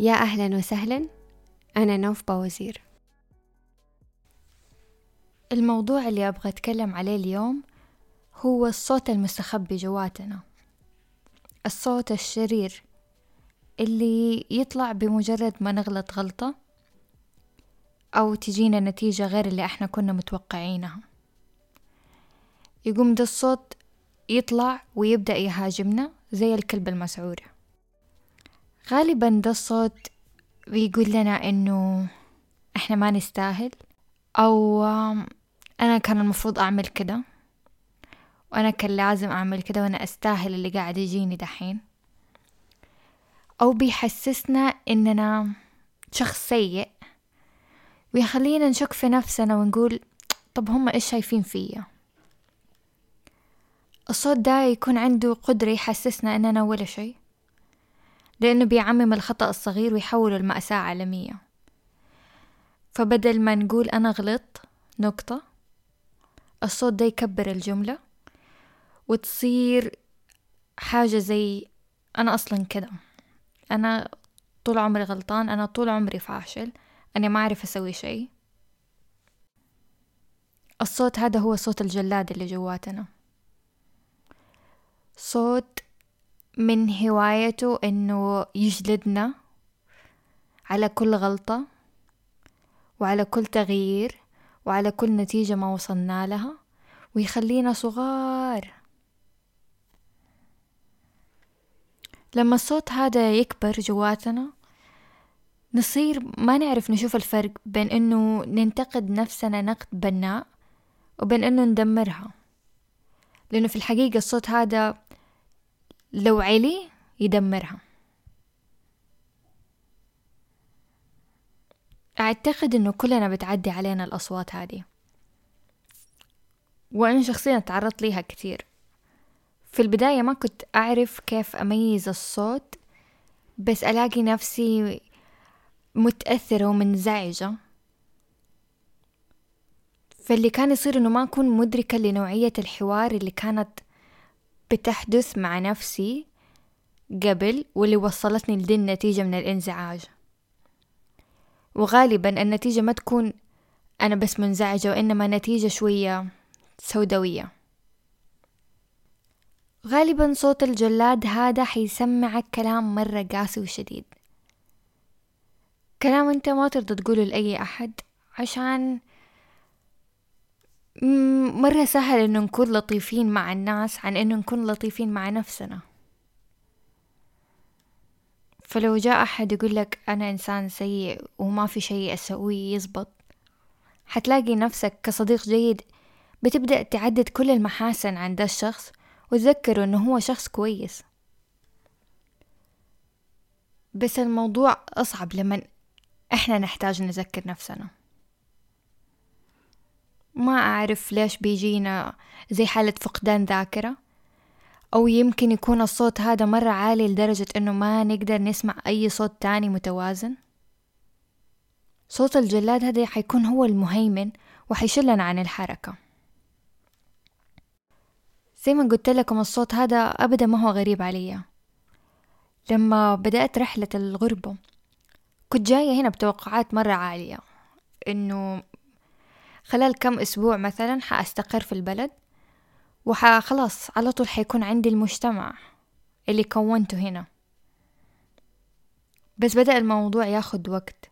يا أهلا وسهلا أنا نوف باوزير الموضوع اللي أبغى أتكلم عليه اليوم هو الصوت المستخبي جواتنا. الصوت الشرير اللي يطلع بمجرد ما نغلط غلطة أو تجينا نتيجة غير اللي إحنا كنا متوقعينها. يقوم ده الصوت يطلع ويبدأ يهاجمنا زي الكلب المسعور. غالبا ده الصوت بيقول لنا إنه إحنا ما نستاهل أو أنا كان المفروض أعمل كده وأنا كان لازم أعمل كده وأنا أستاهل اللي قاعد يجيني دحين. أو بيحسسنا إننا شخص سيء ويخلينا نشك في نفسنا ونقول طب هم إيش شايفين فيا؟ الصوت ده يكون عنده قدرة يحسسنا إننا ولا شيء. لأنه بيعمم الخطأ الصغير ويحوله المأساة عالمية. فبدل ما نقول أنا غلط نقطة الصوت ده يكبر الجملة وتصير حاجة زي أنا أصلا كده. أنا طول عمري غلطان أنا طول عمري فاشل أنا ما أعرف أسوي شيء. الصوت هذا هو صوت الجلاد اللي جواتنا. صوت من هوايته إنه يجلدنا على كل غلطة وعلى كل تغيير وعلى كل نتيجة ما وصلنا لها ويخلينا صغار. لما الصوت هذا يكبر جواتنا نصير ما نعرف نشوف الفرق بين إنه ننتقد نفسنا نقد بناء وبين إنه ندمرها. لأنه في الحقيقة الصوت هذا لو علي يدمرها. أعتقد إنه كلنا بتعدي علينا الأصوات هذه. وأنا شخصيا تعرضت ليها كثير في البداية ما كنت أعرف كيف أميز الصوت بس ألاقي نفسي متأثرة ومنزعجة. فاللي كان يصير إنه ما أكون مدركة لنوعية الحوار اللي كانت بتحدث مع نفسي قبل واللي وصلتني لدي النتيجة من الانزعاج. وغالبا النتيجة ما تكون أنا بس منزعجة وإنما نتيجة شوية سوداوية. غالبا صوت الجلاد هذا حيسمعك كلام مرة قاسي وشديد. كلام أنت ما ترضى تقوله لأي أحد عشان مرة سهل إنه نكون لطيفين مع الناس عن إنه نكون لطيفين مع نفسنا. فلو جاء أحد يقول لك أنا إنسان سيء وما في شيء أسويه يزبط حتلاقي نفسك كصديق جيد بتبدأ تعدد كل المحاسن عند الشخص وتذكره إنه هو شخص كويس. بس الموضوع أصعب لما إحنا نحتاج نذكر نفسنا. ما أعرف ليش بيجينا زي حالة فقدان ذاكرة أو يمكن يكون الصوت هذا مرة عالي لدرجة إنه ما نقدر نسمع أي صوت تاني متوازن. صوت الجلاد هذا حيكون هو المهيمن وحيشلنا عن الحركة. زي ما قلت لكم الصوت هذا أبدا ما هو غريب علي. لما بدأت رحلة الغربة كنت جاية هنا بتوقعات مرة عالية إنه خلال كم أسبوع مثلا حأستقر في البلد؟ وخلاص على طول حيكون عندي المجتمع اللي كونته هنا. بس بدأ الموضوع ياخد وقت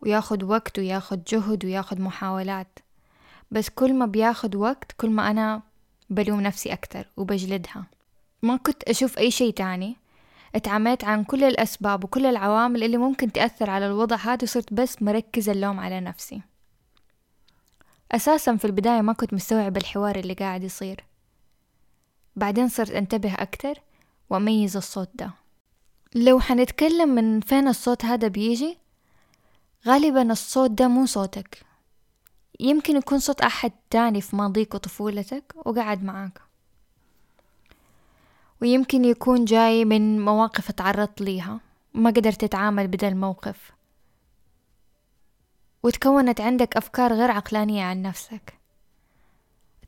وياخد وقت وياخد جهد وياخد محاولات. بس كل ما بياخد وقت كل ما أنا بلوم نفسي أكتر وبجلدها. ما كنت أشوف أي شي تاني. اتعميت عن كل الأسباب وكل العوامل اللي ممكن تأثر على الوضع هذا وصرت بس مركزة اللوم على نفسي. أساسا في البداية ما كنت مستوعب الحوار اللي قاعد يصير. بعدين صرت أنتبه أكتر وأميز الصوت ده. لو حنتكلم من فين الصوت هذا بيجي غالبا الصوت ده مو صوتك. يمكن يكون صوت أحد تاني في ماضيك وطفولتك وقعد معاك. ويمكن يكون جاي من مواقف تعرضت ليها. ما قدرت تتعامل بدا الموقف وتكونت عندك أفكار غير عقلانية عن نفسك.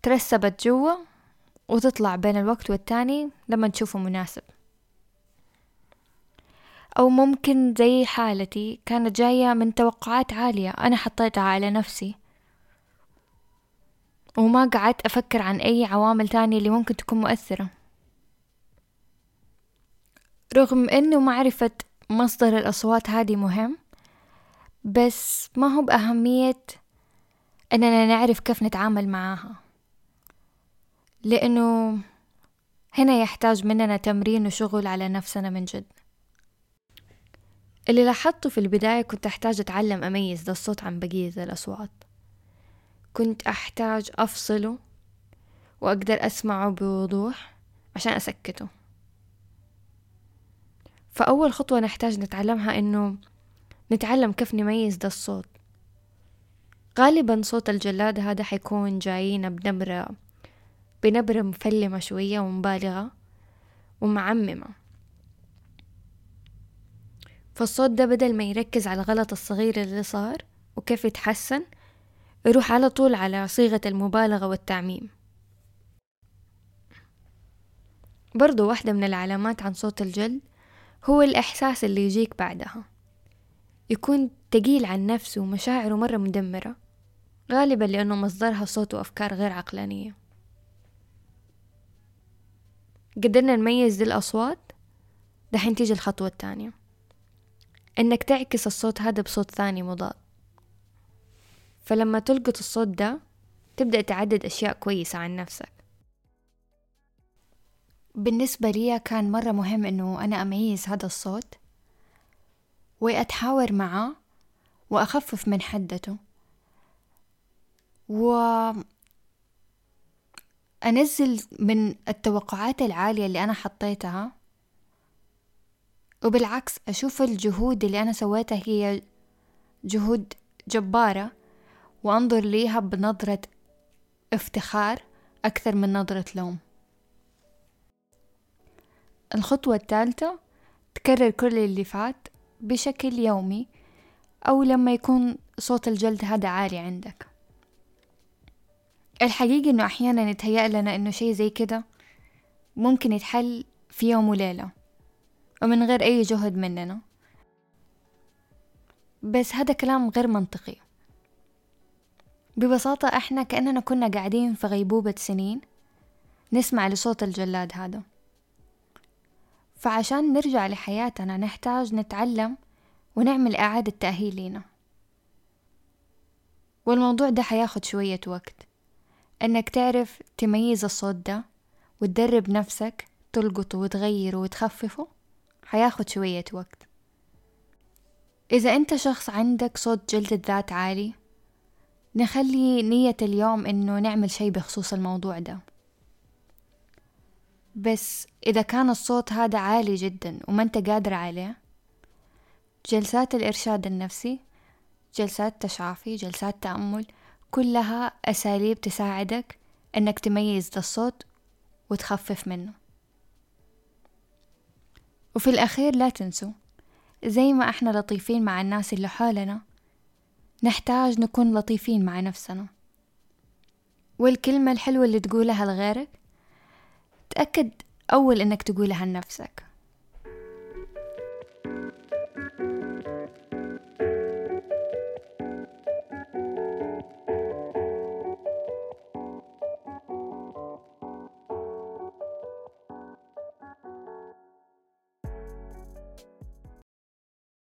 ترسبت جوا وتطلع بين الوقت والتاني لما تشوفه مناسب. أو ممكن زي حالتي كانت جاية من توقعات عالية أنا حطيتها على نفسي. وما قعدت أفكر عن أي عوامل تانية اللي ممكن تكون مؤثرة. رغم أنه معرفة مصدر الأصوات هذه مهم بس ما هو بأهمية أننا نعرف كيف نتعامل معاها. لأنه هنا يحتاج مننا تمرين وشغل على نفسنا من جد. اللي لاحظته في البداية كنت أحتاج أتعلم أميز ده الصوت عن بقية الأصوات. كنت أحتاج أفصله وأقدر أسمعه بوضوح عشان أسكته. فأول خطوة نحتاج نتعلمها إنه نتعلم كيف نميز ده الصوت. غالبا صوت الجلاد هذا حيكون جاينا بنبرة بنبرة مفلمة شوية ومبالغة ومعممة. فالصوت ده بدل ما يركز على الغلط الصغير اللي صار وكيف يتحسن يروح على طول على صيغة المبالغة والتعميم. برضو واحدة من العلامات عن صوت الجلد هو الإحساس اللي يجيك بعدها. يكون تقيل عن نفسه ومشاعره مرة مدمرة. غالبا لأنه مصدرها صوت وأفكار غير عقلانية. قدرنا نميز دي الأصوات؟ دحين تيجي الخطوة التانية إنك تعكس الصوت هذا بصوت ثاني مضاد. فلما تلقط الصوت ده تبدأ تعدد أشياء كويسة عن نفسك. بالنسبة لي كان مرة مهم إنه أنا أميز هذا الصوت. وأتحاور معه وأخفف من حدته. و أنزل من التوقعات العالية اللي أنا حطيتها وبالعكس أشوف الجهود اللي أنا سويتها هي جهود جبارة وأنظر ليها بنظرة افتخار أكثر من نظرة لوم. الخطوة الثالثة تكرر كل اللي فات بشكل يومي أو لما يكون صوت الجلد هذا عالي عندك. الحقيقة إنه أحيانا يتهيأ لنا إنه شي زي كده ممكن يتحل في يوم وليلة ومن غير أي جهد مننا. بس هذا كلام غير منطقي. ببساطة إحنا كأننا كنا قاعدين في غيبوبة سنين نسمع لصوت الجلاد هذا. فعشان نرجع لحياتنا نحتاج نتعلم ونعمل إعادة تأهيل لينا. والموضوع ده حياخد شوية وقت. إنك تعرف تميز الصوت ده وتدرب نفسك تلقطه وتغيره وتخففه حياخد شوية وقت. إذا أنت شخص عندك صوت جلد الذات عالي نخلي نية اليوم إنه نعمل شي بخصوص الموضوع ده. بس إذا كان الصوت هذا عالي جدا وما أنت قادر عليه جلسات الإرشاد النفسي جلسات تشافي جلسات تأمل كلها أساليب تساعدك أنك تميز الصوت وتخفف منه. وفي الأخير لا تنسوا زي ما إحنا لطيفين مع الناس اللي حولنا نحتاج نكون لطيفين مع نفسنا. والكلمة الحلوة اللي تقولها لغيرك تأكد أول إنك تقولها لنفسك